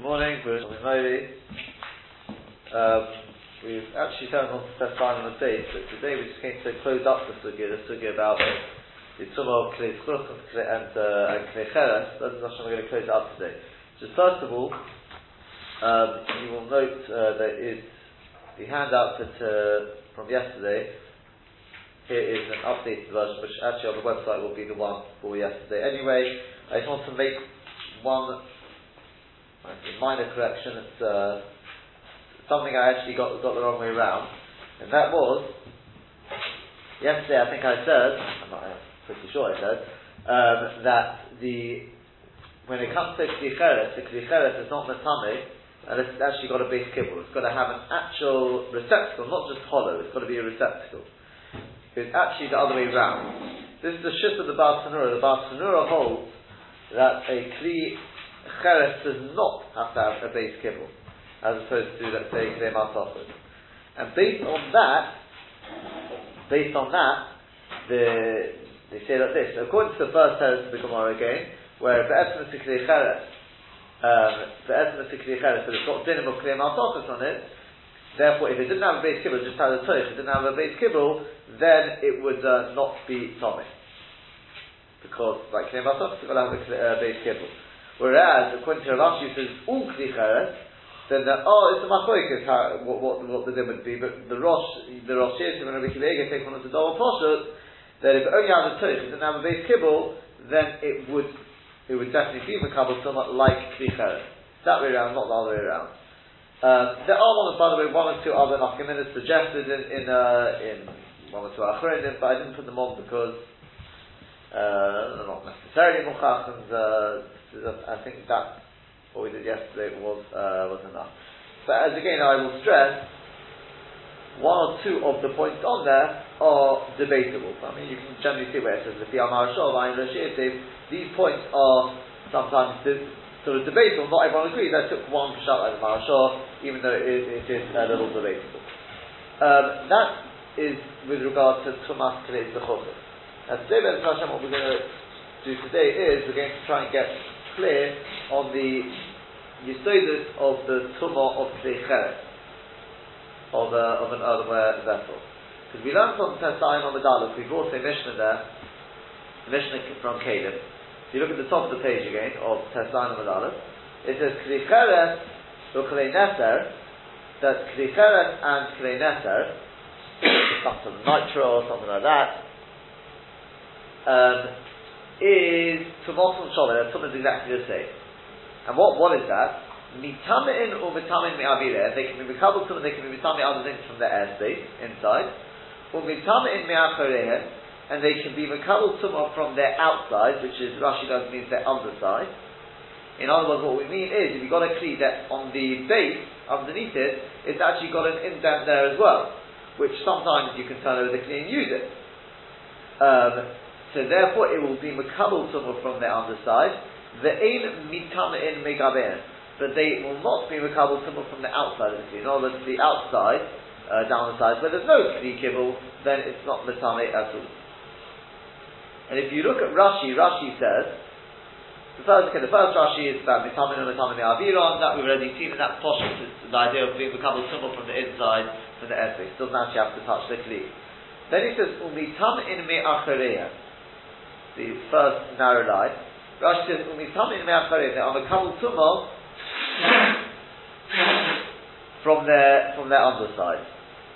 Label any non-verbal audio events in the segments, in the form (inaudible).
Good morning, Mimoli. Um, we've actually turned on to Test on the date, but today we just came to close up the sugya, the sugya about the Tumah of Klei and, uh, Klei Cheres. That's not we're going to close up today. Just first of all, um, you will note uh, there is the handout that, uh, from yesterday. Here is an updated version, which actually on the website will be the one for yesterday. Anyway, I just want to make one a minor correction. It's uh, something I actually got got the wrong way around, and that was yesterday. I think I said, I'm, not, I'm pretty sure I said um, that the when it comes to klicheres, the klicheres is not matame, and it's actually got a base kibble. It's got to have an actual receptacle, not just hollow. It's got to be a receptacle. It's actually the other way around. This is the ship of the Bar The Bar holds that a kli cheres does not have to have a base kibble, as opposed to, let's say, Klei Masofet. And based on that, based on that, the, they say like this, according to the first teretz of the Gemara again, where the essence of Klei Cheres, um, the essence of Klei Cheres, but it's got dinim of Klei Masofet on it, Therefore, if it didn't have a base kibble, just had a toich, it didn't have a base kibble, then it would uh, not be tommy. Because, like Klei Masofet, it's got to have a uh, base kibble. Whereas, according to Rashi, all kli then the, oh, it's a machoik how what, what, what the din would be. But the Rosh, the Rosh Yisrael, when Rabbi Kiva take one of the double poshut, that if it only has a it didn't have a base kibble, then it would, it would definitely be makabel somewhat like kli That way around, not the other way around. Um, there are one, by the way, one or two other nafkaminas suggested in in, uh, in one or two achronim, but I didn't put them on because uh, not necessarily muchach and. Uh, I think that what we did yesterday was uh, was enough. But as again, I will stress, one or two of the points on there are debatable. I mean, you can generally see where it says the these points are sometimes de- sort of debatable. Not everyone agrees. I took one shot like the Marashah, even though it is, it is a little debatable. Um, that is with regard to Tumas Kalei Zechotim. Now today, what we're going to do today is we're going to try and get clear on the yisodus of the tumah of klei of, of an earthenware vessel. Because we learned from Tesayim on the Dalek, we brought a Mishnah there, a Mishnah from Caleb. If you look at the top of the page again of Tesayim on the Dalek, it says klei cheres or klei neser, that klei and klei neser, (coughs) some nitro or something like that, um, is Tumos and Sholem. Tumos is exactly the same. And what, what is that? Mitamin or Mitamin Me'avire. They can be Mikabel Tumah, they can be Mitamin other things from the airspace inside. Or Mitamin Me'acharehem, and they can be Mikabel Tumah from their outside, which is Rashi does means their underside. In other words, what we mean is, if you've got a kli that on the base, underneath it, it's actually got an indent there as well, which sometimes you can turn over the kli and use it. Um, so therefore it will be makabel tumah from the underside. The ein mitama in megaber. But they will not be makabel tumah from the outside of the. In other words, the outside, uh, down the side, where there's no kli kibble, then it's not mitama at all. And if you look at Rashi, Rashi says, the first, okay, the first Rashi is about mitamin and mitamin aviron, that we've already seen, and that's possible, the idea of being makabel tumah from the inside, from the airspace. Doesn't actually have to touch the kli. Then he says, umitam in me achareya the first narrow line. Rashi says, "Umitamim me'acharim." They are a couple tumah from their from their underside,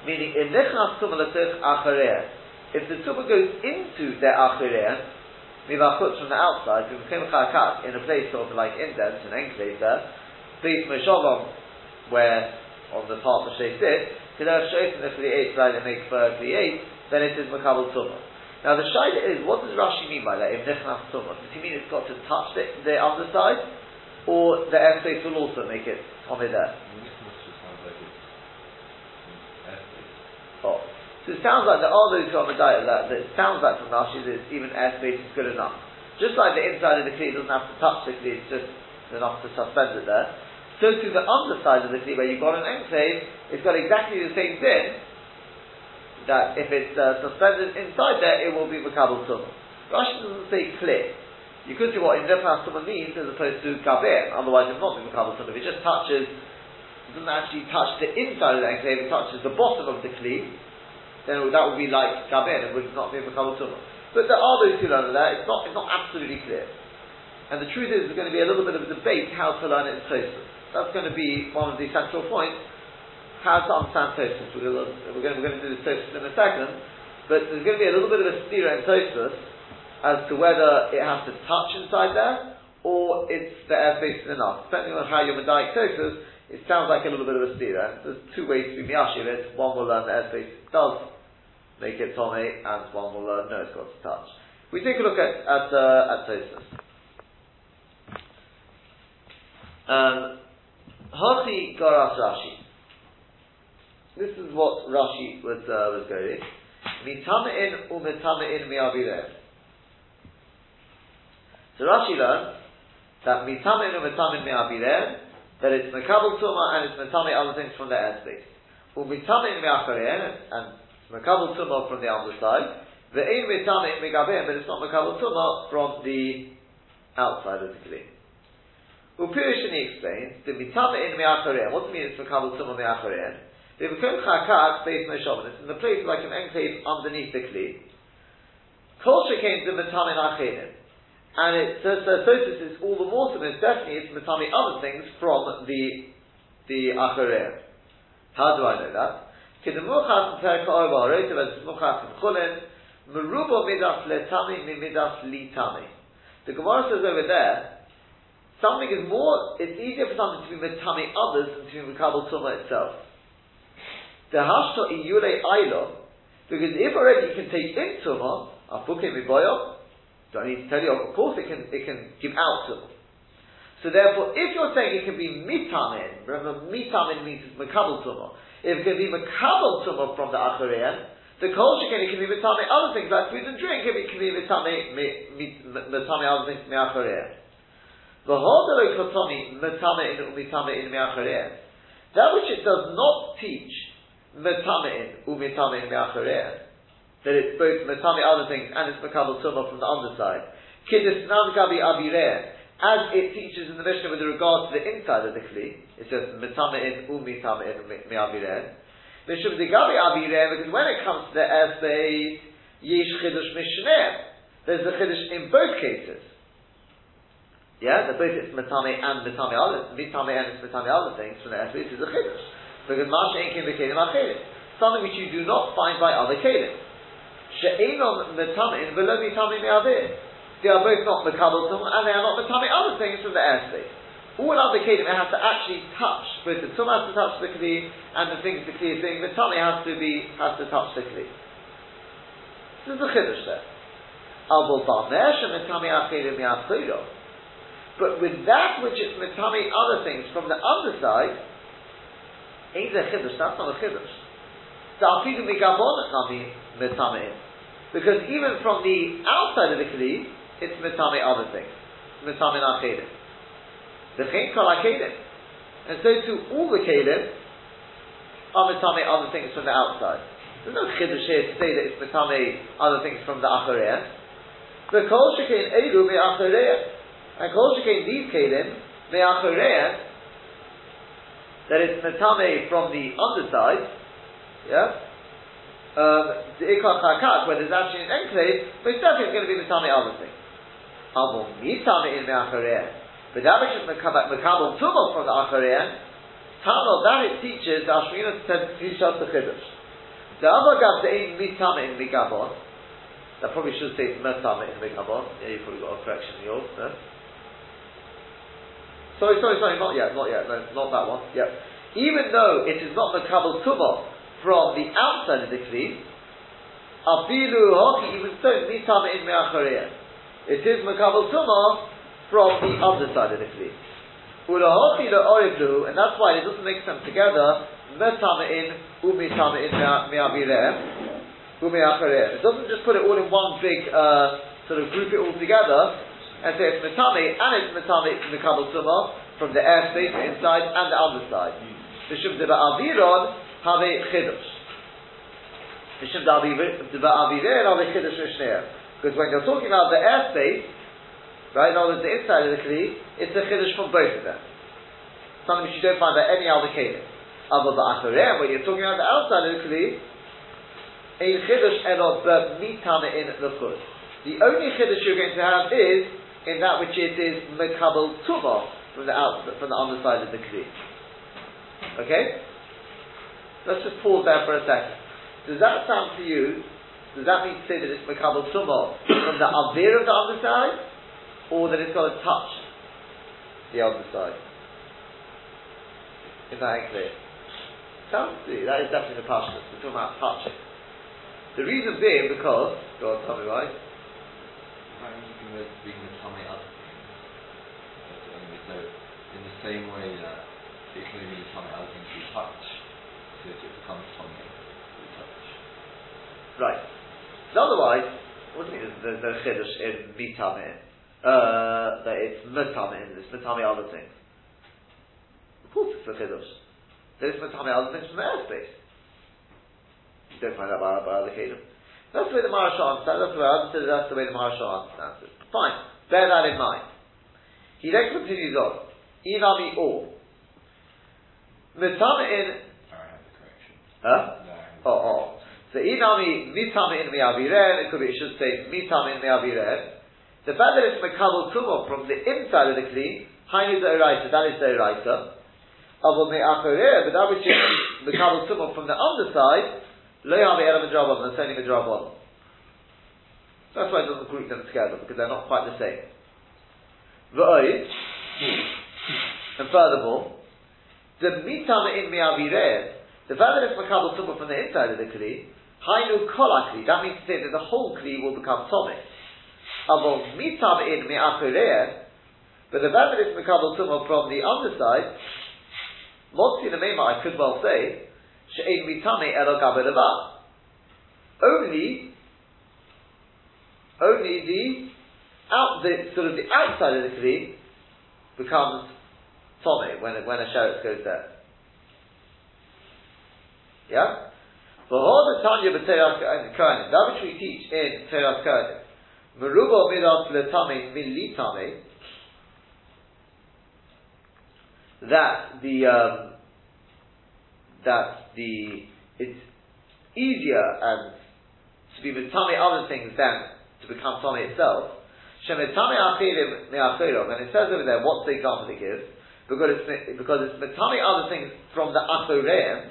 meaning in nechnas achareh. If the tumah goes into their achareh, mivachut from the outside, we became came in a place sort of like indent, an enclave there, please meshalom, where on the part that they sit, kedar shoyt in the eight, right, and make for the eight, then it is makabel tumah. Now the shaila is, what does Rashi mean by that? If nechnas tumah, does he mean it's got to touch the, the underside, or the airspace will also make it tummy there? Oh. So it sounds like there are those who are medayah that, that it sounds like from Rashi that even airspace is good enough. Just like the inside of the kli doesn't have to touch the kli, it's just enough to suspend it there. So to the underside of the kli where you've got an enclave, it's got exactly the same thing, that if it's uh, suspended inside there, it will be Makabal Tumah. Rashi doesn't say clear. You could see what in Nefas Tumah means as opposed to Kabir. Otherwise, it's not Mikabel Tumah. If it just touches, it doesn't actually touch the inside of the enclave, it touches the bottom of the Kli, then that would be like Kabir. It would not be Mikabel Tumah. But there are those who learn that. It's not, it's not absolutely clear. And the truth is, there's going to be a little bit of a debate how to learn it in. That's going to be one of the central points. How to understand Tosfos. We're going, to, we're, we're going to do the Tosfos in a second. But there's going to be a little bit of a steer in Tosfos as to whether it has to touch inside there or it's the airspace is enough. Depending on how you're medayik Tosfos, it sounds like a little bit of a steer. There's two ways to be miyashi it. One will learn the airspace does make it tome, and one will learn no, it's got to touch. We take a look at at uh, at Tosfos. Um, Hachi Garas Rashi. This is what Rashi was uh, was going. Mitamein umitamein mi'avireh. So Rashi learns that mitamin and mitamin me'avireh, that it's mekabel tuma and it's mitame other things from the airspace. Umitamin me'acharein, and mekabel tuma from the other side. Ve'ein mitamin megaveh, but it's not mekabel tuma from the outside of the kli. Upirishini explains the mitamin me'acharein. What does it mean it's mekabel tuma me'acharein? They become chakak based on It's in the place like an enclave underneath the kli. Kol shekain the mitamin achenim. And it so, so is all the more so it's definitely it's matami other things from the the acharer. How do I know that? Kedemuchas perka orba harotav as muchas chulin merubo midas letami midas litami. The Gemara says over there something is more. It's easier for something to be mitami others than to be mikabel tuma itself. The hashto iyule ailo because if already you can take in tuma afuke miboyo do I need to tell you? Of course, it can it can give out them. So therefore, if you're saying it can be mitamin, remember mitamin means it's tumah. If it can be makabel tumah from the achariyah, the kol shekin it can be mitamin other things like food and drink. It can be mitamin mitamin other things me'achariyah. The hodelo kotomi mitamin in umitamin in me'achariyah. That which it does not teach mitamin umitamin me'achariyah that it's both Matami other things and it's Makabal Tumah from the underside. Kiddus Navgabi Avireh, as it teaches in the Mishnah with regard to the inside of the Kli, it says Metame'in Umitame'in Mi'avireh. Mishum Digabi Avireh, because when it comes to the airspace, Yesh Chiddush Mishneh, there's a Chiddush in both cases. Yeah, the both it's Matame and Matame other, Mitame and it's Matame other things from the airspace is a Chiddush. Because Masha Inkim Bekelim Achelim. Something which you do not find by other Kalim. She'enon metamin v'lo mitamin me'avir. They are both not mekabel and they are not metamin other things from the airspace. All other kelim has to actually touch, both the tum has to touch the kli and the things the kli is doing, tummy has to be, has to touch the kli. This is the chiddush there. But with that which is mitami other things from the underside, ain't a chiddush, that's not a chiddush. The Da'afidu migabon nami mitamein. Because even from the outside of the kli, it's mitame other things. Mitame achedim. The chen kol achedim. And so too, all the kelim are mitame other things from the outside. There's no chiddush here to say that it's mitame other things from the achareya. The kol shekein eilu me achareya. And kol shekein these kelim me achareya, that it's mitame from the underside, yeah, um, the Chakat, where there's actually an enclave, most definitely it's going to be other thing. Amor Mitame in Me'achareh. But which is Mekabel Tumah from the Achareh, Tano, that it teaches, the Ashmina said, us the Chiddush. The other the Ein Mitame in Megabon, that probably should say Metame in Megabon. Yeah, you probably got a correction in yours, no? Sorry, sorry, sorry, not yet, not yet, no, not that one, yep. Even though it is not Mekabel Tumah, from the outside of the kli, afilu hoki, even so, mitama in me'achareya. It is makabel tuma from the underside of the kli. Ulahoki lo orivlu, and that's why it doesn't make sense together, metama in, umitama in me'avireh, ume'achareya. It doesn't just put it all in one big, uh, sort of group it all together, and say it's metame, and it's metame mikabel tuma, from the airspace, the inside, and the underside. Mishum deba aviron, have chidush. Mishum da'avirer have chidush mishneir. Because when you're talking about the airspace, Right? In other the inside of the kli, it's a chiddush from both of them. Something which you don't find by any other kelim. Other than when you're talking about the outside of the kli, a chiddush enot but mitame in the foot. The only chiddush you're going to have is in that which it is mekabel tumah from the out from the underside of the kli. Okay. Let's just pause there for a second. Does that sound to you? Does that mean to say that it's mekabel tumah from the avir of the underside? or that it's got to touch the other side. Is that clear? Sounds to that is definitely the passion. We're talking about touching. The reason being because, God, tell me why. So, in the same way that it can only become other things we touch, so it becomes something we touch. Right. So otherwise, what do you mean there's no chiddush in mitamin? uh, that it's metame in this, metame other things. Of course it's a chiddush. There is metame other things from the airspace. You don't find that by, by other kelim. That's the way the Maharshal understands. That's the way I understand. That's the way the Maharshal understands it. Fine. Bear that in mind. He then continues on. Inami or. Metame in. Huh? Oh, oh. So inami mitame in miaviren. It could be. It should say mitame in miaviren. The fact that it's mekabel tumah from the inside of the kli, hainu de'oraita, that is de'oraita. Avol me'achoreh, but that which is (coughs) mekabel tumah from the underside, lo yavi ela midrabon, that's only midrabon. That's why it doesn't group them together, because they're not quite the same. V'oid, and furthermore, the mitam in me'avireh, the fact that it's mekabel tumah from the inside of the kli, hainu kolakli, that means to say that the whole kli will become tomik. Avol mitam in me'achireah, but the fact that it's mekabel tumah from the underside, motzi nemema, I could well say, mitame gabelava. Only, only the out the sort of the outside of the kli becomes tome when when a sheretz goes there. Yeah. For all the Tanya b'Teras Kohanim, that which we teach in Teras Kohanim, Meruba midas letame min litame. That the um, that the it's easier and to be mitame other things than to become tame itself. Shemitame achirim me'achirim, and it says over there what's the example it gives because it's because it's mitame other things from the achirim.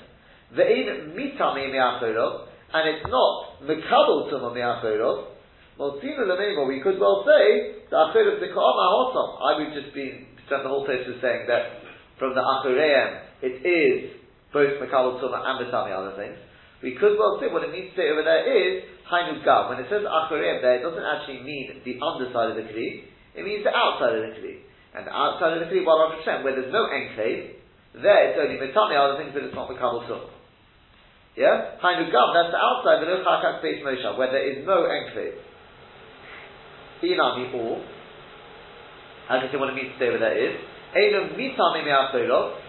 Ve'in mitame me'achirim, and it's not mekabel tuma me'achirim. Lamema, we could well say, the Achir of the Hotam. I would just be, spent the whole place was saying that from the Achireim, it is both Makabal Tuma and Batami other things. We could well say what it means to say over there is Hainu. When it says Achireim there, it doesn't actually mean the underside of the Kli, it means the outside of the Kli. And the outside of the Kli, 100%, where there's no enclave, there it's only Matami other things, but it's not Makabal Tuma. Yeah? Hainu Gav, that's the outside, of the Chakak Space Moshe, where there is no enclave. Inami or, as I say what it means to say what that is, Elum mitami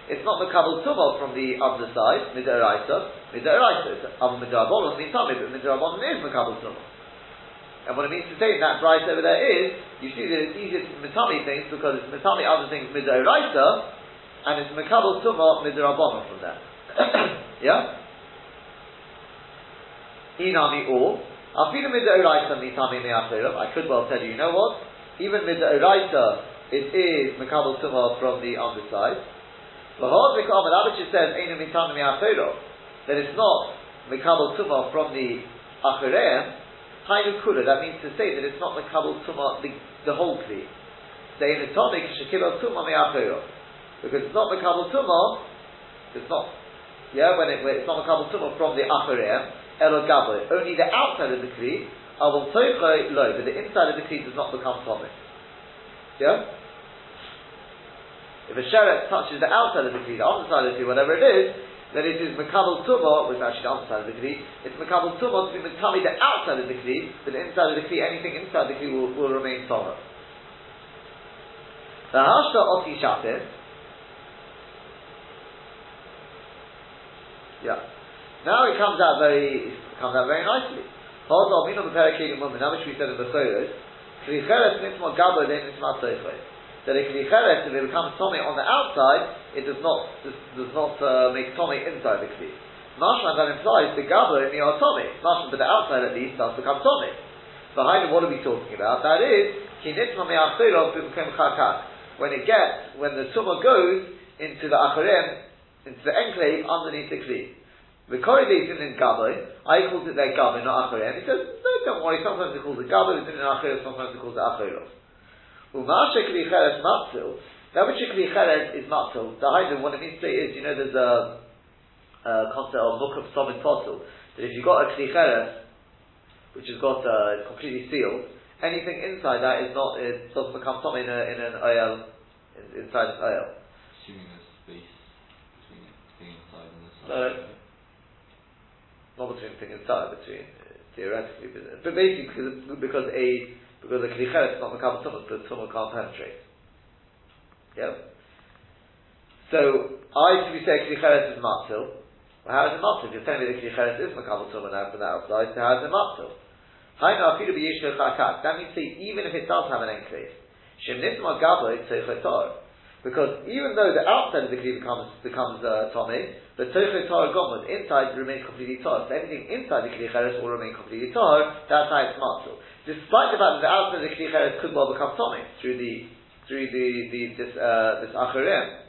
it's not the kabel tumah from the underside, midaraisa, midaraisa, it's midarabon, mitami, but midarabon is makabel tumah. And what it means to say in that right over there is, you see that it's easier to mitami things because it's mitami other things midaraisa, and it's makabel tumah midarabon from there. (coughs) yeah? Inami or, I could well tell you, you know what? Even midoraita, it is mekabel tumah from the underside. But that which says that it's not mekabel tumah from the achireim, hainu kula. That means to say that it's not mekabel tumah the, the whole kli. Say in atomic shekilo tumah me'achero. Because it's not mekabel tumah, it's not. Yeah, when, it, when it's not mekabel tumah from the achireim. Elo Only the outside of the Kli, Avol Toichoi Lo, but the inside of the Kli does not become Tomit. Yeah? If a sheret touches the outside of the Kli, the underside of the Kli, whatever it is, then it is Makabal Tumah, which is actually the underside of the Kli, it's Makabal Tumah to be Matami the outside of the Kli, but the inside of the Kli, anything inside the Kli will, will remain Tomah. The Hashta Oti Shatim, yeah. Now it comes out very, it comes out very nicely. Hold on, we know the Parakedim woman, now which we said in the Choros, Klicheres nitma gabo then nitma toichoi. That a klicheres, if it becomes tummy on the outside, it does not does, does not uh, make tummy inside the kli. Mashman that implies the gabo in the tummy. Mashman, but the outside at least does become tummy. Behind what are we talking about? That is ki nitma me'achirov b'mkem chakak. When it gets, when the tumah goes into the acharem, into the enclave underneath the kli. The correlation in Gabay, I called it their Gabay, not Acharem. He says, no, don't worry, sometimes it calls it Gabay, it's in Acharem, sometimes it calls it Acharem. Umasha Kli Cheres Matzil, that which Kli Cheres is Matzil. The Haidin, what it means to say is, you know, there's a, a concept of Mukab Somit Posel, that if you've got a Kli Cheres, which has got, uh, it's completely sealed, anything inside that is not, it doesn't become something in, a, in an oil, in, inside an oil. Assuming there's space between it being inside and the side. No. Not between thing inside, between uh, theoretically, but, but basically because, because a because a klicheres is not makabel tumah, the tumah can't penetrate. Yeah. So I to be saying klicheres is matzil. Well, how is it matzil? You're telling me the klicheres is makabel tumah now from the outside, so how is it matzil? That means say even if it does have an enclave, shem nisma gablo tzechotar. Because even though the outside of the kli becomes becomes uh, the toicho tar gomod inside remains completely tar. So anything inside the kli cheres will remain completely tar. That's how it's matzil. Despite the fact that the outside of the kli cheres could well become tomei through the through the, the this uh, this acharim.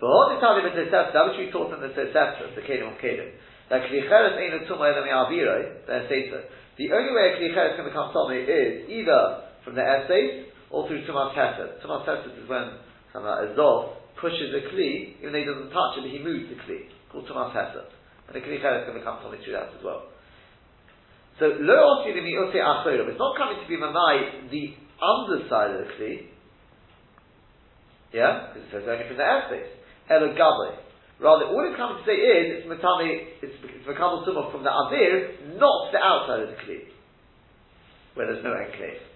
But what is telling the Tosefta, that which we taught in the Tosefta, the Kedim of Kedim, that kli cheres ain't a tumah elam yaviro, the. The only way a kli cheres can become tomei is either from the Esses or through Tumas Hesed. Tumas Hesed is when like a pushes a Kli, even though he doesn't touch it, but he moves the Kli, called Tumas Hesed. And the Kli Cheres can become something through that as well. So, Lo Osi Limi Ose Achorim, it's not coming to be Mamai, the underside of the Kli, yeah, because it says only from the airspace. Elo Gabe. Rather, all it's coming to say is, it's Matami, it's, it's Makabal Tumah from the Avir, not the outside of the Kli, where there's no enclave.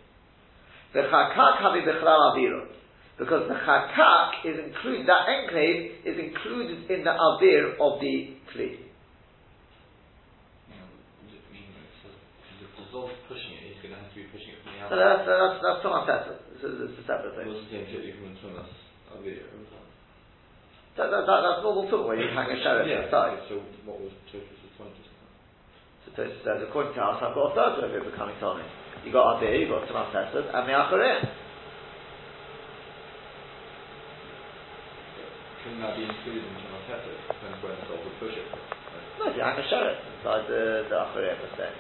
The chakak havi bechlal aviro. Because the chakak is included, that enclave is included in the avir of the kli. You does it mean that it's a- because if the Zol's pushing it, he's going to have to be pushing it from the So that's, that's, that's Thomas Tesser. This is, a separate thing. wasn't saying totally from Tumas Avir. That, that, that, that's normal too, where you hang a sheriff Yeah, inside. so what was Totus' point? So Tosfos says, according to us, I've got a third of it becoming Tommy. You got Avir, you got Thomas Tesser, and Me'achorim. Couldn't that be included in Tumas Hesed? Depends where the Zol would push it. No, if you hang a sheriff inside the, the Achorim, let's say.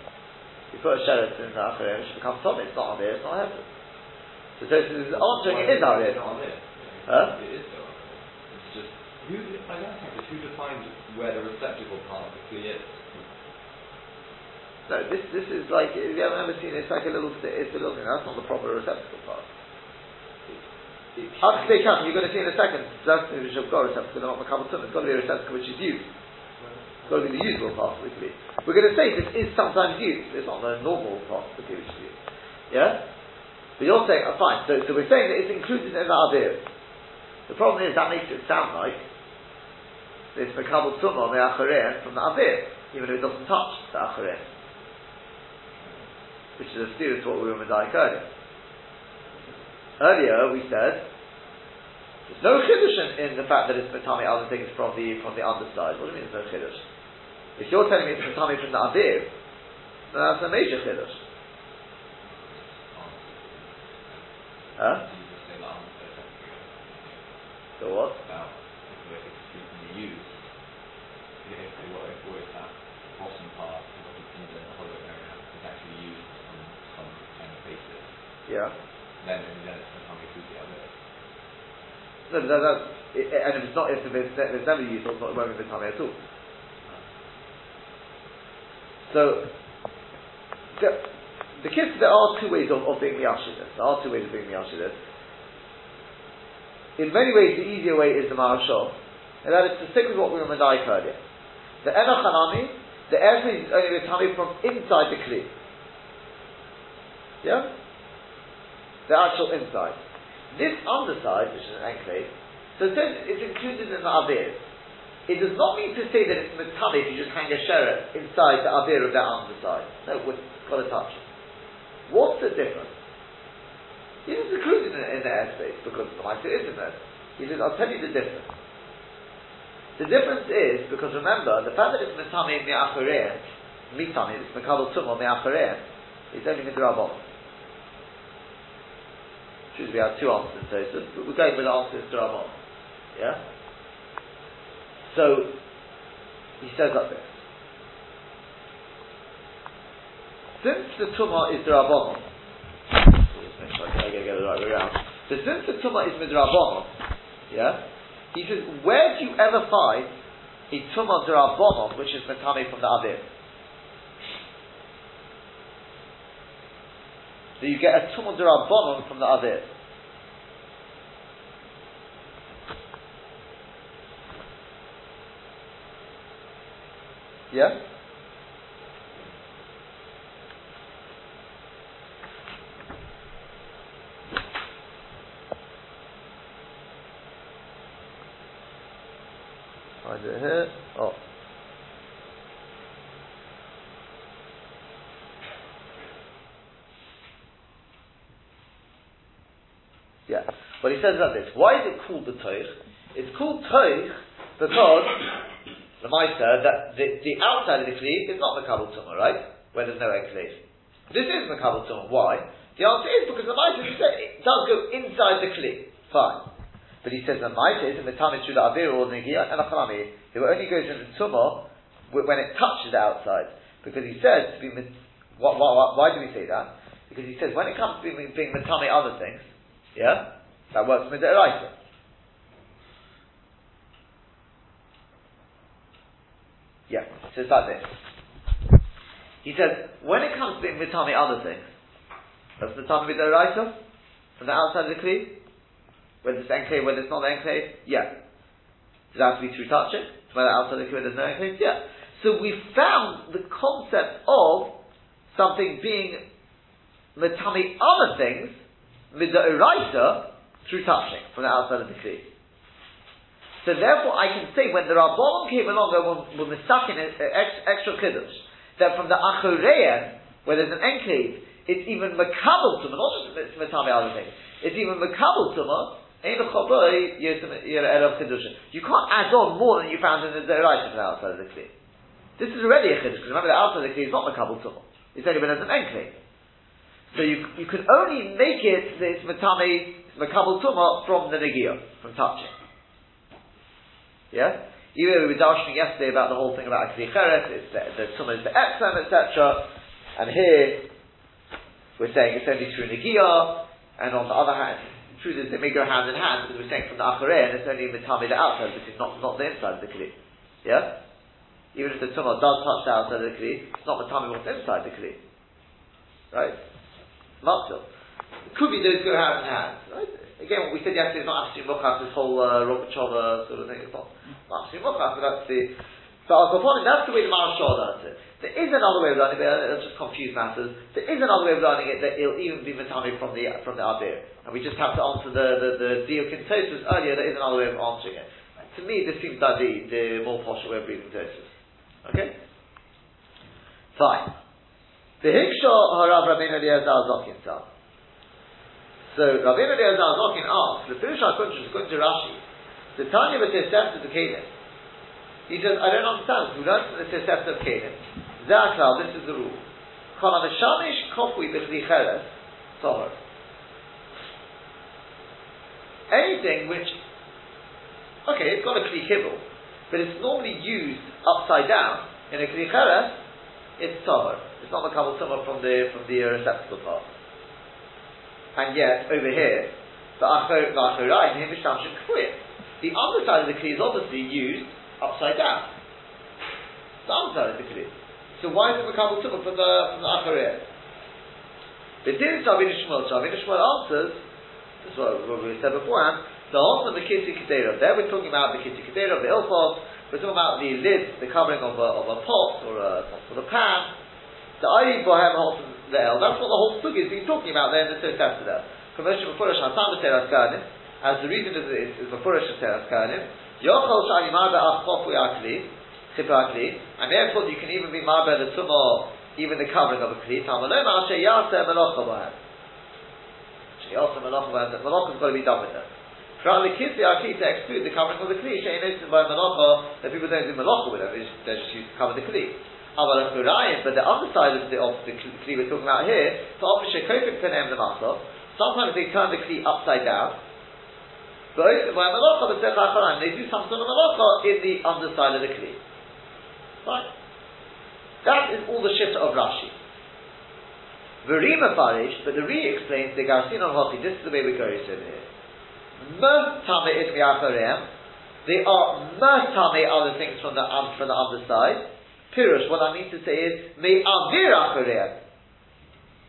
You put a sheriff in the Achorim, it should become Tommy. It's not Avir, it's not Hesed. So Tosfos is answering it is Avir. It's not Avir. Huh? It is though. It's just who I don't know who defines where the receptacle part of the is. No, this this is like if you haven't ever seen it, it's like a little it's a little thing. That's not the proper receptacle part. To say count? You're going to see in a second. That's the got a receptacle, not the It's got to be a receptacle which is used. It's got to be the usable part of the. We're going to say this is sometimes used. It's not the normal part of the kli which is used. Yeah. But you're saying, oh, fine. So, so we're saying that it's included in the avir. The problem is that makes it sound like it's mekabel tumah the acharim from the avir, even if it doesn't touch the acharim which is a steer to what we were medayik earlier. Earlier we said there's no chiddush in, in the fact that it's matami other things from the from the underside. What do you mean there's no chiddush? If you're telling me it's matami from the avir, then that's a major chiddush. Huh? Jesus say that answer a second ago So what? about if it it's frequently used. You know, if they were if were that bottom part of the pins in the hollow area is actually used on some kind of basis, Yeah. then then it's becoming through the other. No, that, that, it, and if it's not, if it's, if it's never used, it's not, it won't be at all. So, the, the kids, there are two ways of, of being miyashidus. There are two ways of being miyashidus. In many ways, the easier way is the Maharshal, and that is to stick with what we were medayik earlier. The enochanami, the airplane is only matami from inside the kli. Yeah? The actual inside. This underside, which is an enclave, so it says it's included in the avir. It does not mean to say that it's mitami if you just hang a sheret inside the avir of that underside. No, it's got to touch it. What's the difference? It is included in, in the airspace because the mitre is in there. He says, I'll tell you the difference. The difference is because remember the fact that it's mitami mi'acharein, mitami, it's mekabel tumah mi'acharein, it's only midrabon. Choose we have two answers Tosfos, but we're going with the answer is drabon. Yeah. So he says like this. Since the tumah is drabon, I gotta get it right way. So since the tumah is midrabon, yeah, he says, where do you ever find a tumah drabon which is metame from the avir? So you get a tumah drabon from the avir. Yeah? Find it here. Oh. Yeah. But he says about this. Why is it called the Toich? It's called Toich because (coughs) the Maisa that the, the outside of the Kli is not the Kabul right? Where there's no enclave. This is the Kabul. Why? The answer is because the Maisa it does go inside the Kli. Fine. But he says the Maisa is in the Tamid the Avir or Negia and Achalami. It only goes into the Tumah when it touches the outside. Because he says to be. Why, why, why do we say that? Because he says when it comes to being, being Matame other things, yeah, that works Eraita. Yeah, so it's like this. He says, when it comes to being mitami other things, that's the writer from the outside of the kli, whether it's enclave, whether it's not enclave, yeah. Does it have to be through touching? Whether the outside the kli there's no enclave, yeah. So we found the concept of something being mitami other things, writer, through touching from the outside of the kli. So therefore, I can say when the Rabbanon came along and were, were mistaken extra kiddush, that from the Achoreya, where there's an enclave, it's even makabel tumah, not just it's other things. It's even makabel tumah. You can't add on more than you found in the Zeraita from the outside of the kli. This is already a chiddush because remember the outside of the kli is not makabel tumah. It's only when there's an enclave. So you, you can only make it this matame makabel tumah from the negia, from touching. Yeah? Even we were darshaning yesterday about the whole thing about Akli it's the, the is the Epsom, etc. And here, we're saying it's only through Nagia, and on the other hand, the truth is they may go hand in hand, because we're saying from the Achareh, and it's only Mitami the outside, which is not, not the inside of the Kli. Yeah? Even if the Tumah does touch the outside of the Kli, it's not Mitami what's inside the Kli. Right? Matzil. It could be those go hand in hand. Right? Again, what we said yesterday is not Asri Mukhas, this whole uh, Rogatchover sort of thing. It's not Asri Mukhas, but that's the. So Al that's the way the Maharshal learns it. There is another way of learning it, it'll just confuse matters. There is another way of learning it that it'll even be Matami from the from the Abir. And we just have to answer the, the, the Diok in Tosfos earlier, there is another way of answering it. To me, this seems like the, the more posh way of reading Tosfos. Okay? Fine. The Hiksha Harav Rabbeinu Eliezer Zokin so Rabbeinu Eliezer Zokin asks, the Pirush HaKuntrish, according to Rashi, the Tanya B'Tosefta the Kelim. He says, I don't understand. We learned from the Tosefta of Kelim. Zakal, this is the rule. Kol HaMeshamish Kofui B'Chli Cheres. Anything which, okay, it's got a Kli Kibble, but it's normally used upside down in a Kli Cheres, it's Tohar. It's not the Kabbalah from the, from the uh, receptacle part. And yet, over here, the Achorai, the Himishtamshim Kfuyim. The underside of the Kli is obviously used upside down. The underside of the Kli. So why is it Makabal Tumah from the, from the Achorai? The Din Rabbeinu Shmuel, Rabbeinu Shmuel answers, this is what, we said beforehand, the whole of the Kitty Kedera. There we're talking about the Kitty Kedera, the Ilfos, we're talking about the lid, the covering of a, of a pot or a, or a pan. The Ayi Bohem holds the El. That's what the whole sugi is being talking about there in the Tosefta there. Commercial Mefurish Hasan B'Teras Kahanim, as the reason is, is, is Mefurish B'Teras Kahanim, Yochel Shani Marba Achchofu Yakli, Chipu Akli, and therefore you can even be Marba the Tumor even the covering of a kli. Tamaloma sheyasa melacha b'hem. Sheyasa melacha b'hem. The melacha's got to be done with them. Kral likisi akli to exclude the covering of the kli. Sheinosim by melacha that people don't do melacha with them. They just use to cover the kli. But the underside of the, of the kli we're talking about here, sometimes they turn the kli upside down. They do some sort of malacha in the underside of the kli. Fine. That is all the shitta of Rashi. Verima Farish, but the Re explains the Garsin on Hochi, this is the way we go over here. Mertame in They are mertame other things from the, from the underside. Pirush, what I mean to say is, may avir achareim.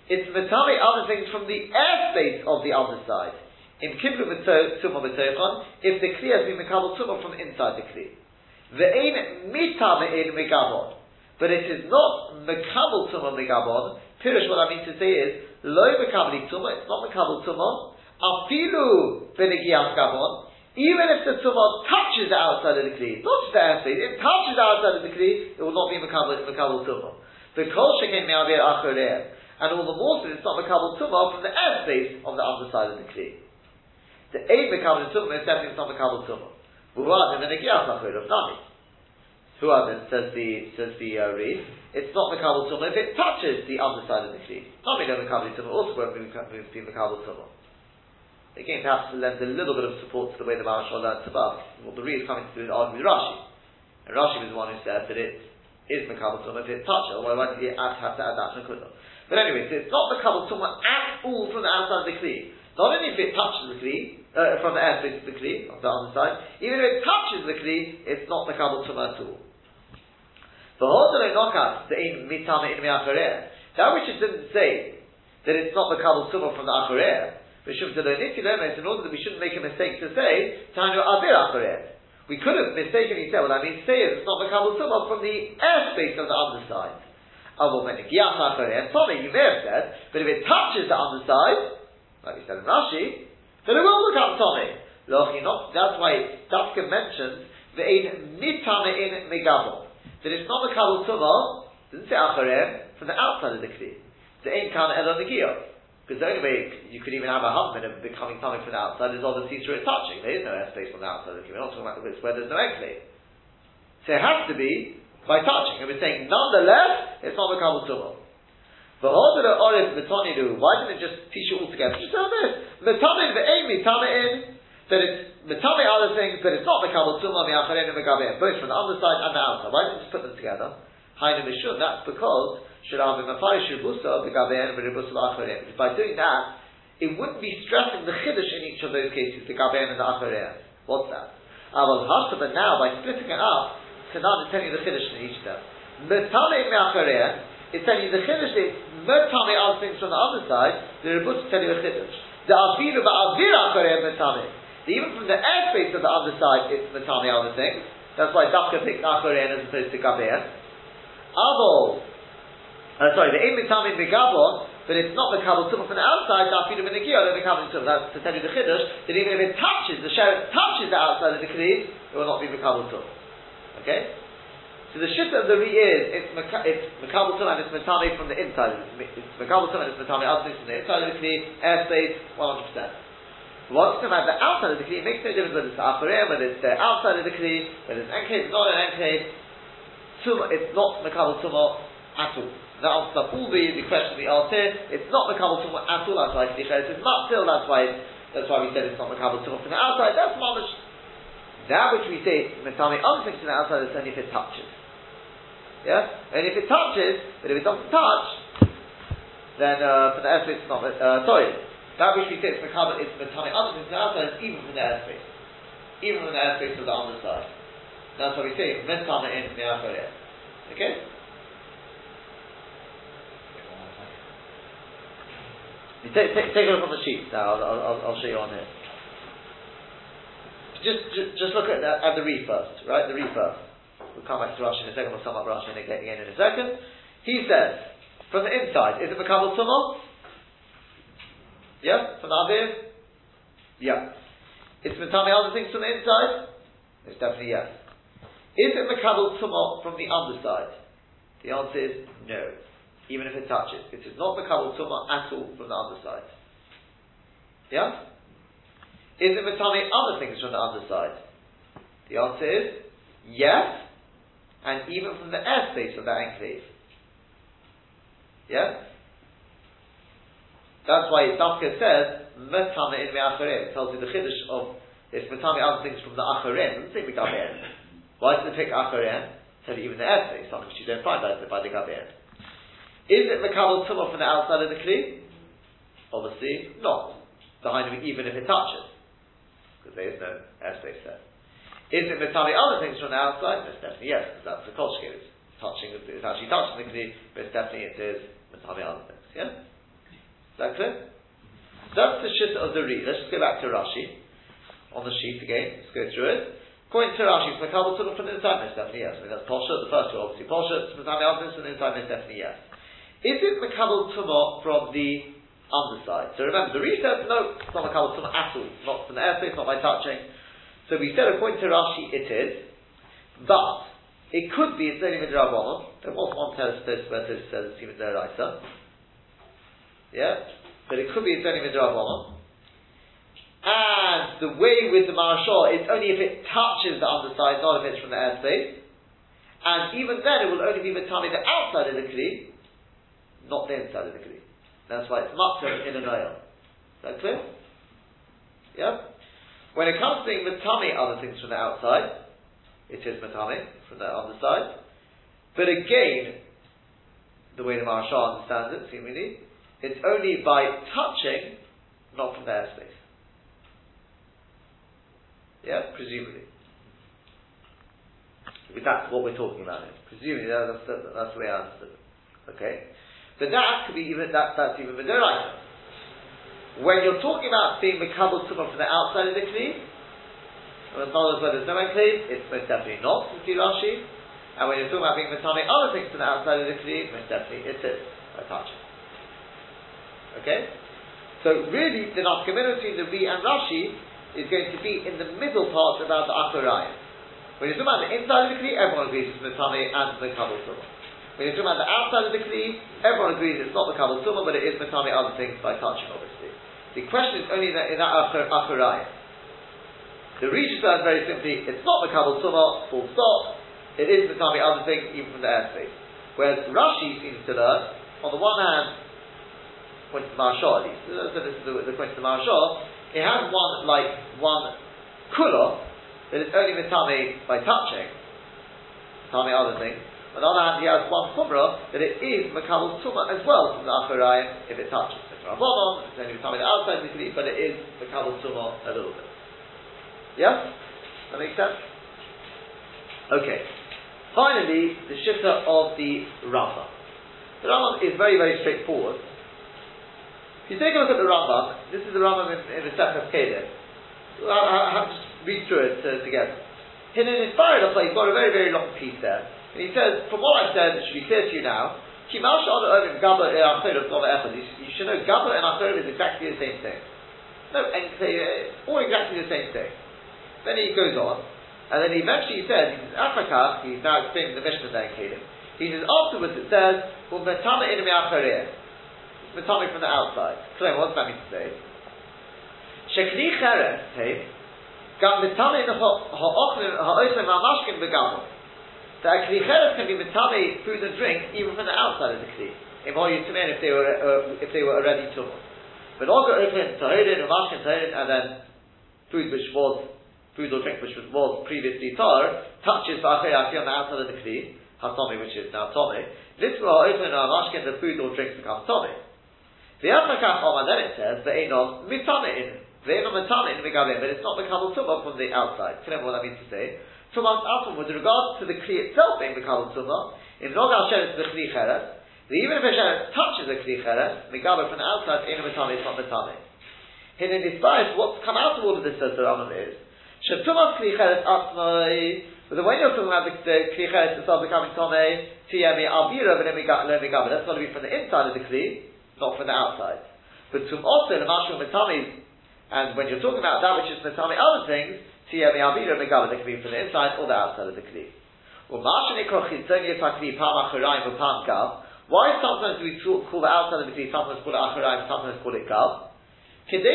It's metame other things from the airspace of the other side. In kiblu tumah b'toichon, if the kli has been mekabel tumah from inside the kli. Ve'ein mitame in megabon. But it is not mekabel tumah megabon. Pirush, what I mean to say is, lo mekabel tumah, it's not mekabel tumah. Afilu v'negias gabon. Even if the tumah touches outside of the kli, not just the airspace, it touches outside of the kli, it will not be makabel tumah. The kol shekin me'avir achareim, and all the more so it's not makabel tumah from the airspace of the underside of the kli. The aid makabel tumah is definitely not makabel tumah. Who then negias achareim nami. Who then says the says the uh, read? It's not makabel tumah if it touches the underside of the kli. Nami no makabel tumah also won't be makabel tumah. Again, perhaps to lend a little bit of support to the way the Maharshal learned above. What the Re is coming to do is argue with Rashi. And Rashi was the one who said that it is Makabal Tumah if it touches, otherwise why did you have to add that to But anyway, so it's not Makabal Tumah at all from the outside of the Kli. Not only if it touches the Kli, uh, from the airspace of the Kli, on the other side, even if it touches the Kli, it's not Makabal Tumah at all. That which it didn't say that it's not Makabal Tumah from the In order that we shouldn't make a mistake to say. We could have mistakenly said, well, I mean, say it's not the Makabal Tumah from the airspace of the underside. Oh, Tommy, you may have said, but if it touches the underside, like we said in Rashi, then it will become Tommy. That's why Dafka mentions the in megabel. That it's not the Makabal Tumah, didn't say Acharem, from the outside of the Kli. The ein kan elon negiyah. Because the only way you could even have a husband of becoming something from the outside is obviously through it touching. There is no airspace on the outside the We're not talking about the where there's no egg So it has to be by touching. And we're saying, nonetheless, it's not the Kabul Tumah. But order orif do. Why didn't it just teach it all together? Just tell this. Metamin ve'ein mitamin that it's metame other things, but it's not mekabel tumah mi'acharein and both from the underside and the outside. Why didn't you just put them together? Hainu mishun. That's because by doing that, it wouldn't be stressing the chiddush in each of those cases, the gabein and the acharein. What's that? Aval hashta, but now by splitting it up, now it's telling you the chiddush in each of them. Metame me'acharein, it's telling you the chiddush is metame other things from the other side, the rebusa is telling you the chiddush. The afiru ba'avir acharein metame. Even from the airspace of the other side, it's metame other things. That's why Dafka picked acharein as opposed to gabein. Aval, uh, sorry, the aim mitamim but it's not the kabel tumah from the outside, dafidu benegiyah, the kabel tumah. That's to tell you the chiddush, that even if it touches, the sheret touches the outside of the kli, it will not be the kabel tumah. Okay? So the shit of the re is, it's, it's Tumah and it's Matame from the inside. It's Makabal Tumah and it's Matame outside from the inside of the Kli, airspace, 100%. Once you have the outside of the Kli, it makes no difference whether it's the Acharim, whether it's the outside of the Kli, whether it's Enkei, not an Enkei. It's not Makabal Tumah at all. That answers up all the, the questions we asked here. It's not Makabal Tumah at all outside the It's not still, that's why, that's why we said it's not Makabal Tumah from the outside. That's Mamish. That which we say, other things from the outside is only if it touches. Yeah? And if it touches, but if it doesn't touch, then uh, for the airspace it's not, uh, sorry, that which we say is Makabal, it's Matami, other things from the outside is even from the airspace. Even from the airspace of the underside. That's why we say, Matami in the outside. Okay? Take, take, take a look on the sheet now, I'll, I'll, I'll show you on here. Just, just, just look at the, at the re first, right? The re first. We'll come back to Rashi in a second, we'll sum up Rashi again, again in a second. He says, from the inside, is it Makabal Tumah? Yeah? From the Avir? Yeah. Is Matami other things from the inside? It's definitely yes. Is it Makabal Tumah from the underside? The answer is no. Even if it touches. It is not Makabal Tumah at all from the underside. Yeah? Is it Matami other things from the underside? The answer is yes, and even from the airspace of the enclave. Yeah? That's why Dafka says, Metame in Me'acharim. Tells you the chiddush of, it's Metame other things from the Acharim. Doesn't say Me'gabein. Why does it pick Acharim? Tell you even the airspace, something which you don't find by the Gabein. Is it Mekabel Tumah from the outside of the Kli? Obviously not. Behind him, even if it touches. Because there is no airspace there. Is it Metame other things from the outside? Most definitely yes, because that's the Kolshke. It's touching, it's actually touching the Kli, but it's definitely it is Metame other things. Yeah? Is that clear? That's the shit of the read. Let's just go back to Rashi on the sheet again. Let's go through it. According to Rashi, it's Makabal Tumah from the inside, most definitely yes. I mean, that's Posha, the first two obviously Posha, it's Matami Alvis from the inside, most definitely yes. Is it Makabal Tumah from the underside? So remember, the says, no, it's not Makabal Tumah at all. Not from the airspace, not by touching. So we said, according to Rashi, it is. But, it could be it's only Midrabanon. There was one test where it says it's even Deraisa. Yeah? But it could be it's only midrabanon. And the way with the Maharshal, it's only if it touches the underside, not if it's from the airspace. And even then, it will only be mitami the outside of the kli, not the inside of the kli. That's why it's matzah in an oil. Is that clear? Yeah? When it comes to being matami other things from the outside, it is matami from the underside. But again, the way the Maharshal understands it, seemingly, it's only by touching, not from the airspace. Yeah, presumably. That's what we're talking about here. Presumably, that's, that's the way I understood it. Okay? But that could be even, that, that's even Midoraita. When you're talking about being Mikabal Tumah from the outside of the Kli, in other words, where there's no enclave, it's most definitely not from Rashi. And when you're talking about being Matame other things from the outside of the Kli, most definitely it is by touching. Okay? So really, the nafkamina between the Ri and Rashi is going to be in the middle part about the Acharayim. When you're talking about the inside of the Kli, everyone agrees it's Mitame and the Kabul Tumah. When you're talking about the outside of the Kli, everyone agrees it's not the Kabul Tumah, but it is Mitame other things by touching, obviously. The question is only that in that. The Risha says very simply, it's not the Kabul Tumah, full stop. It is Mitame other things, even from the airspace. Whereas Rashi seems to learn, on the one hand, according to Maharshal at least, so this is the, the according to Maharshal, it has one, like, one kula, that is only mitame by touching, mitame other things. On the other hand, he has one chumrah, that it is makabel tuma as well from the acharayim, if it touches. It's rabbanon, it's only the outside, but it is makabel tuma a little bit. Yeah? That makes sense? Okay. Finally, the shitta of the Rambam. The Rambam is very, very straightforward. If you take a look at the Rambam, this is the Rambam in, in the Sechas Kedah. I'll, have to read through it uh, together. In an inspired he's got a very, very long piece there. And he says, from what I've said, it should be clear to you now, you, should know Gaba and Achorim is exactly the same thing. No, all exactly the same thing. Then he goes on, and then he eventually says, he he's now explaining the Mishnah there in Kedim. He says, afterwards it says, well, Metama Inami Achorim metame from the outside. Clear, what does that mean to say? Shekli cheres, gam metame ha'ochlim ha'ochlim ha'mashkin begamo. The kli cheres can be metame food and drink even from the outside of the kli. If all you tumen if they were uh, if they were already tumor. But also open tahirin and mashkin tahirin and then food which was food or drink which was, was previously tar touches ba'achei on the outside of the kli, hatomi which is now tomi. This will open our mashkin the food or drink becomes tomi. The Afrakach Omar, then it says, the Einon Mitamein. The Einon Mitamein but it's not Mekabel Tumah from the outside. Can what that means to say? Tumah's Atum, with regards to the Kli itself being the Mekabel Tumah, in Nogal Sheretz the Kli Cheres, even if a Sheretz touches the Kli Cheres, Megavim from the outside, Einon Mitame, it's not Mitame. In the Nisbais, what's come out of all of this, says the Rambam, is, Shetumah Kli Cheres Atmai, but when you're talking about the, the Kli Cheres itself becoming Tome, Tiyami then we got That's got to be from the inside of the Kli, not from the outside. But to also the mashma metami, and when you're talking about that which is metami other things, tiya mi'abira megala, they can be from the inside or the outside of the kli. Why sometimes we call the outside of the kli, sometimes call it acharayim, sometimes call it gav? In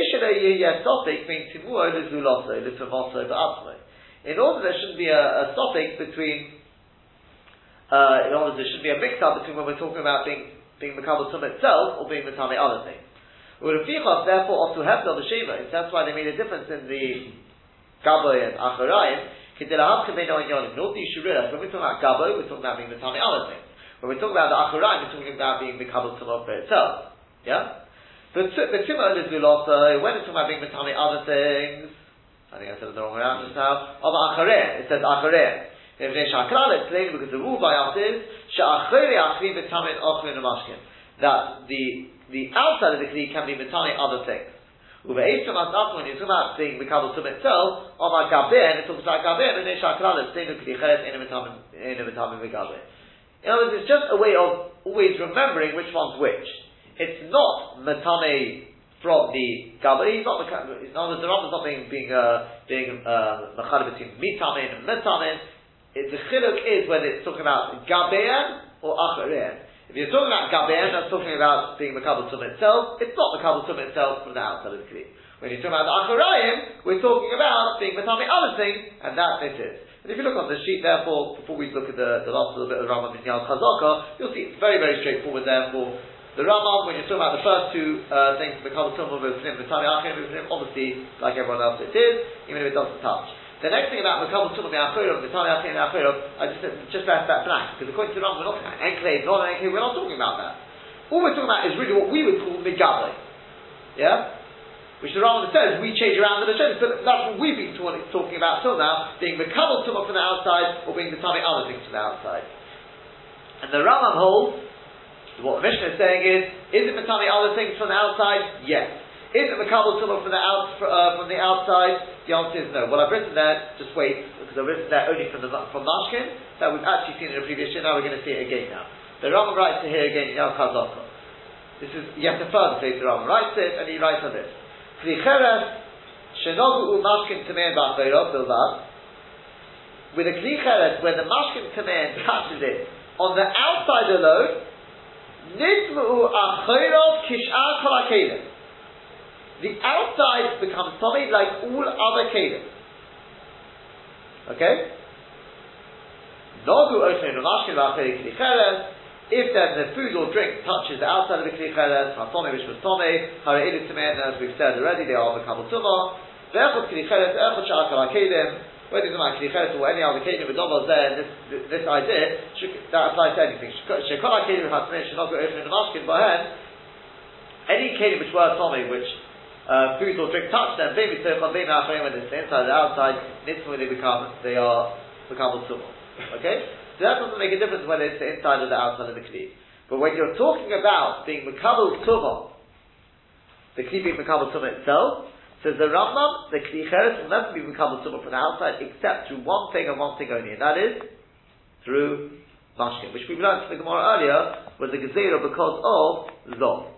order there shouldn't be a, a between, uh, in order there shouldn't be a mix-up between when we're talking about being, being Makabal Tum itself or being Matame other things. Therefore, also have the Shiva. That's why they made a difference in the Gaboy and Acharayim. In order you should realize, when we're talking about Gabo, we're talking about being Matame other things. When we're talking about the Acharayim, we're talking about being Makabal Tum for itself. Yeah? But the Tima is also, when it's talking about being Matame other things, I think I said it the wrong way around just now, of Achareh, it says. If they Shakral, it's plain because the rule by us is, Sha'achere Achrim Vitamin Ochrin Mashkin. That the, the outside of the Kli can be Matame other things. When you're talking about being talks about Cheret, in other words, it's just a way of always remembering which one's which. It's not matame from the gabri. It's not the. It's not the Rambam is not being being uh, being uh, between mitamin and mitamin. The chiluk is whether it's talking about gabean or acharean. If you're talking about gabean, that's talking about being makabel tum itself. It's not makabel tum itself from the outside of the kli. When you're talking about the acharayim, we're talking about being matame other thing, and that it is. And if you look on the sheet, therefore, before we look at the, the last little bit of Rambam in Yad Chazakah, you'll see it's very, very straightforward, therefore, the Rambam, when you're talking about the first two uh, things, the Kabbalah V'Tani Achim V'Snim, obviously, like everyone else it is, even if it doesn't touch. The next thing about Makabal Tumah V'Achirim, V'Tani Achim V'Achirim, I just just left that blank, because according to the Rambam, we're not talking about enclave, not an enclave, we're not talking about that. All we're talking about is really what we would call Migabe. Yeah? Which the Rambam says, we change around the Hashem, so that's what we've been talking about till now, being Makabal Tumah from the outside, or being the Tami other things from the outside. And the Rambam holds what the Mishnah is saying is, is it Matami other things from the outside? Yes. Is it Makabal Tumah from the out, uh, from the outside? The answer is no. Well, I've written there, just wait, because I've written there only from the from Mashkin, that we've actually seen in a previous year, now we're going to see it again now. The Rambam writes it here again in Yad Chazakah. This is yet a further place the Rambam writes it, and he writes on this. Shenogu with a Kli where the Mashkin Tamein touches it on the outside alone, Nidmu achoirov kish'ar kol The outside becomes tummy like all other kelim. Okay? Nogu ochen v'mashkin v'achayir kli if then the food or drink touches the outside of the kli cheres, hatome which was tome, hara'ili tamen, as we've said already, they are the kabel tumah. Ve'echot kli cheres, echot sha'ar kol whether it's like Klicheres or any other Kedim with Domos there, this, this idea, that applies to anything. Shekol Kedim Hasmeh should not go open in the Mashkin, but any Kedim which were Tommy, which uh, food or drink touch them, maybe Achayim, when it's the inside or the outside, Nitzvah, they become, they are, become Tumah. Okay? So that doesn't make a difference whether it's the inside or the outside of the Kli. But when you're talking about being Makabal Tumah, the Kli being Makabal Tumah itself, Says the Rambam, the Kli Cheres will never be become a from the outside except through one thing and one thing only, and that is through Mashkin, which we learned from the Gemara earlier was the Gezerah because of Zov.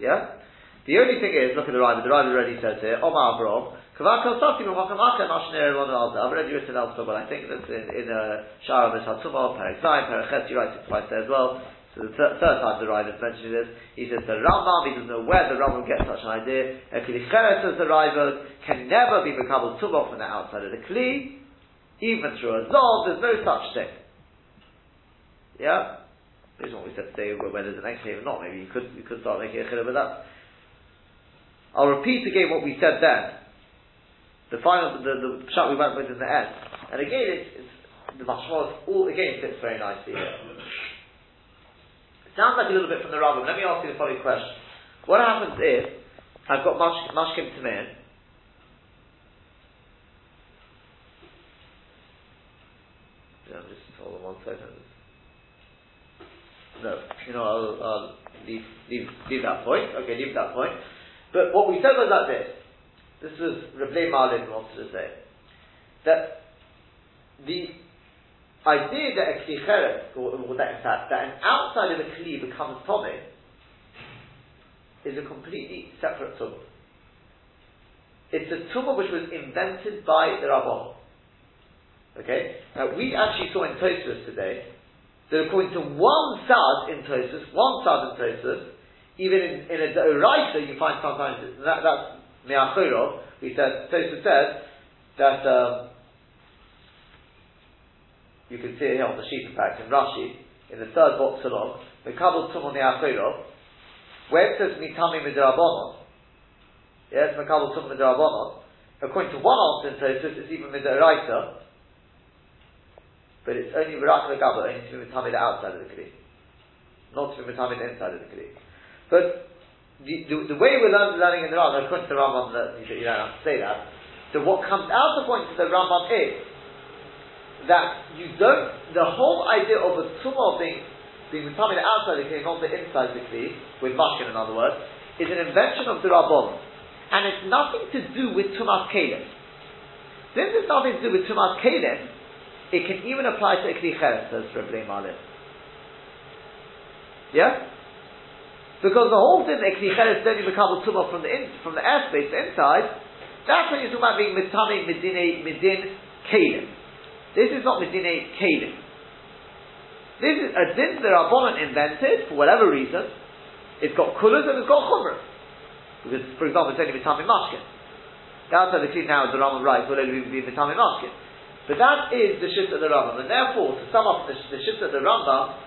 Yeah? The only thing is, look at the Rebbe, the Rebbe already says here, Omar Abram, I've already written elsewhere, but I think that's in, in uh, Shara Mishatumah, Perek Zayin, Perek Ches, you write it twice there as well. So the third, third time the Raavad is mentioning this, he says the Rambam, he doesn't know where the Rambam gets such an idea. A Kli Cheres, says the Raavad, can never be Mekabal Tumah from the outside of the Kli, even through a Zol, there's no such thing. Yeah? This is what we said today, whether there's an enclave or not, maybe you could, you could start making a chillah with that. I'll repeat again what we said then. The final, the, the shot we went with in the end. And again, it's, it's the mashmah all again fits very nicely here. Sounds like a little bit from the Rambam. Let me ask you the following question. What happens if I've got mash, mashkim tamir, yeah, just hold on one second. No, you know, I'll, I'll leave, leave, leave that point. Okay, leave that point. But what we said was like this. This was Rabbi Malin wanted to say. That the idea that a kli or, or that, that, that an outside of a kli becomes tomei, is a completely separate tumah. It's a tumah which was invented by the Rabbah. Okay? Now, we actually saw in Tosfos today that according to one sad in Tosfos, one sad in Tosfos, even in, in a Doraisa you find sometimes, that, that's Me'achorov, we said, Tosfos said that, um, you can see it here on the sheet in fact, in Rashi, in the third box along, the Kabul Tumon Me'achorov, where it says Mitami Midrabanon, yes, Makabal Tumon Midrabanon, according to one answer in Tosfos, it's even Midoraisa, but it's only Barak Gaba, only to be Mitami the outside of the Kli. Not to be Mitami the inside of the Kli. But the, the, the, way we're learning, learning in the Rambam, according to the Rambam, you, don't have to say that, so what comes out according to the Rambam is that you don't, the whole idea of a tumah being, being the outside the Kli, not the inside the with Mashkin in other words, is an invention of the Rabbon. And it's nothing to do with Tumas Kalim. Since it's nothing to do with Tumas Kalim, it can even apply to a Kli says Rabbi Malin. Yeah? Because the whole thing that Kli Cheres don't even Tumah from the, in, from the airspace, inside, that's when you're talking about being Mitame Medine Medin Kalim. This is not Medine Kalim. This is a din that Rabbanon invented, for whatever reason. It's got kulas and it's got chumrah. Because, for example, it's only Mitame Mashkin. Outside of the Kli now is the Rambam right, will only be Mitame Mashkin. But that is the shift of the Rambam. And therefore, to sum up the, the shift of the Rambam,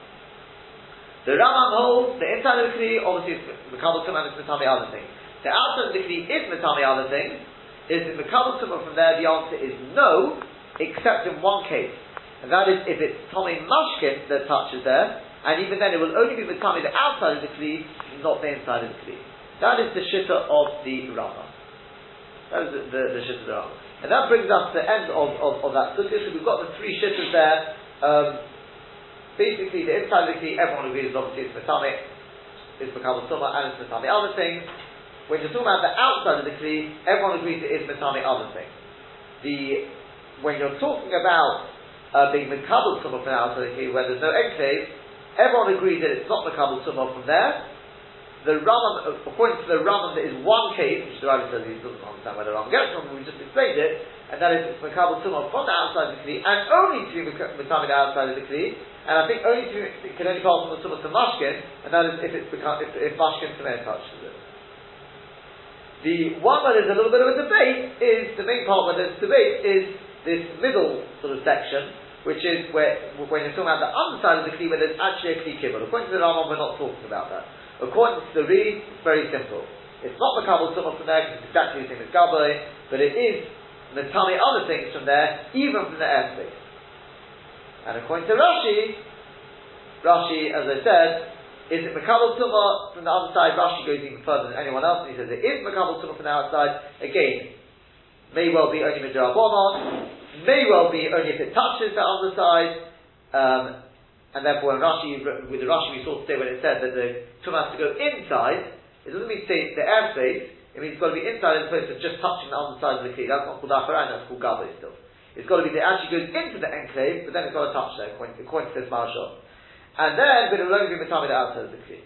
the Rambam holds the inside of the Kli, obviously, is Mekabal Tumah and it's Metami other things. The outside of the Kli is Metami other things. Is it Mekabal Tumah from there? The answer is no, except in one case. And that is if it's Tommy Mashkin that touches there, and even then it will only be Metami the outside of the Kli, not the inside of the Kli. That is the shitta of the Rambam. That is the, the, the shitta of the Rambam. And that brings us to the end of, of, of that sukkah. So we've got the three shittas there. Um, basically, the inside of the key, everyone agrees obviously it's metamic, it's Makabal Summa, and it's metamic other things. When you're talking about the outside of the kli, everyone agrees it is metamic other things. The, when you're talking about uh, being Makabal Summa from the outside of the kli, where there's no enclave, everyone agrees that it's not Makabal Summa from there, the Rambam, according to the Rambam, there is one case, which the Rabbi says he doesn't understand where the Rambam gets from, we just explained it, and that is it's Makabal Tumah from the outside of the Kli, and only to be Makabal outside of the Kli, and I think only it can only pass from the Tumah to Mashkin, and that is if it's become, if, if Mashkin Tameh touches it. The one where there's a little bit of a debate is, the main part where there's debate is this middle sort of section, which is where, when you're talking about the underside of the Kli, where there's actually a Kli Kibbutz. According to the Rambam, we're not talking about that. According to the Reed, it's very simple. It's not the Kabul Tumah from there, it's exactly the same as Gabay, but it is the tummy other things from there, even from the airspace. And according to Rashi, Rashi, as I said, is it Makabal Tumah from the other side? Rashi goes even further than anyone else, and he says it is Makabal Tumah from the outside. Again, may well be only Midrabanon, may well be only if it touches the other side, um, and therefore, when Rashi, with the Rashi we saw today when it said that the tumah has to go inside, it doesn't mean to say the airspace, it means it's got to be inside as opposed to just touching the other side of the key. That's not called Acharan, that's called Gabay still. It's got to be it actually goes into the enclave, but then it's got to touch there, according, according to this Maharshal. And then, but it will only be Matami the outside of the key.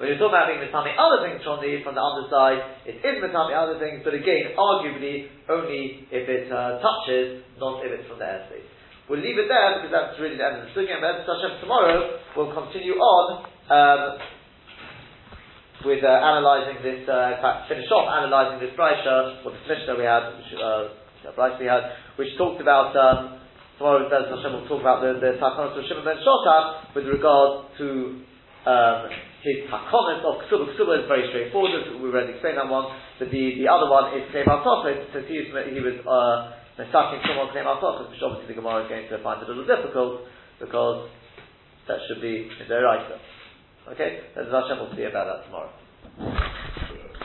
When you're talking about being Matami other things from the, from the underside, it is Matami other things, but again, arguably, only if it uh, touches, not if it's from the airspace. We'll leave it there because that's really the end of the sugya. And Hashem tomorrow we'll continue on um, with uh, analysing this. Uh, in fact, finish off analysing this Brisa or this Mishnah we had, which, uh, we had, which talked about. Um, tomorrow, Hashem will talk about the the takonos of Shimon ben Shetach with regard to. Um, his takonis of ksuba. Ksuba is very straightforward. We already explained that one. But the, the other one is Klei So he was, he was uh, Mesaking someone claim Altochas, which obviously the Gemara is going to find a little difficult because that should be in their Okay? Then Hashem will see about that tomorrow.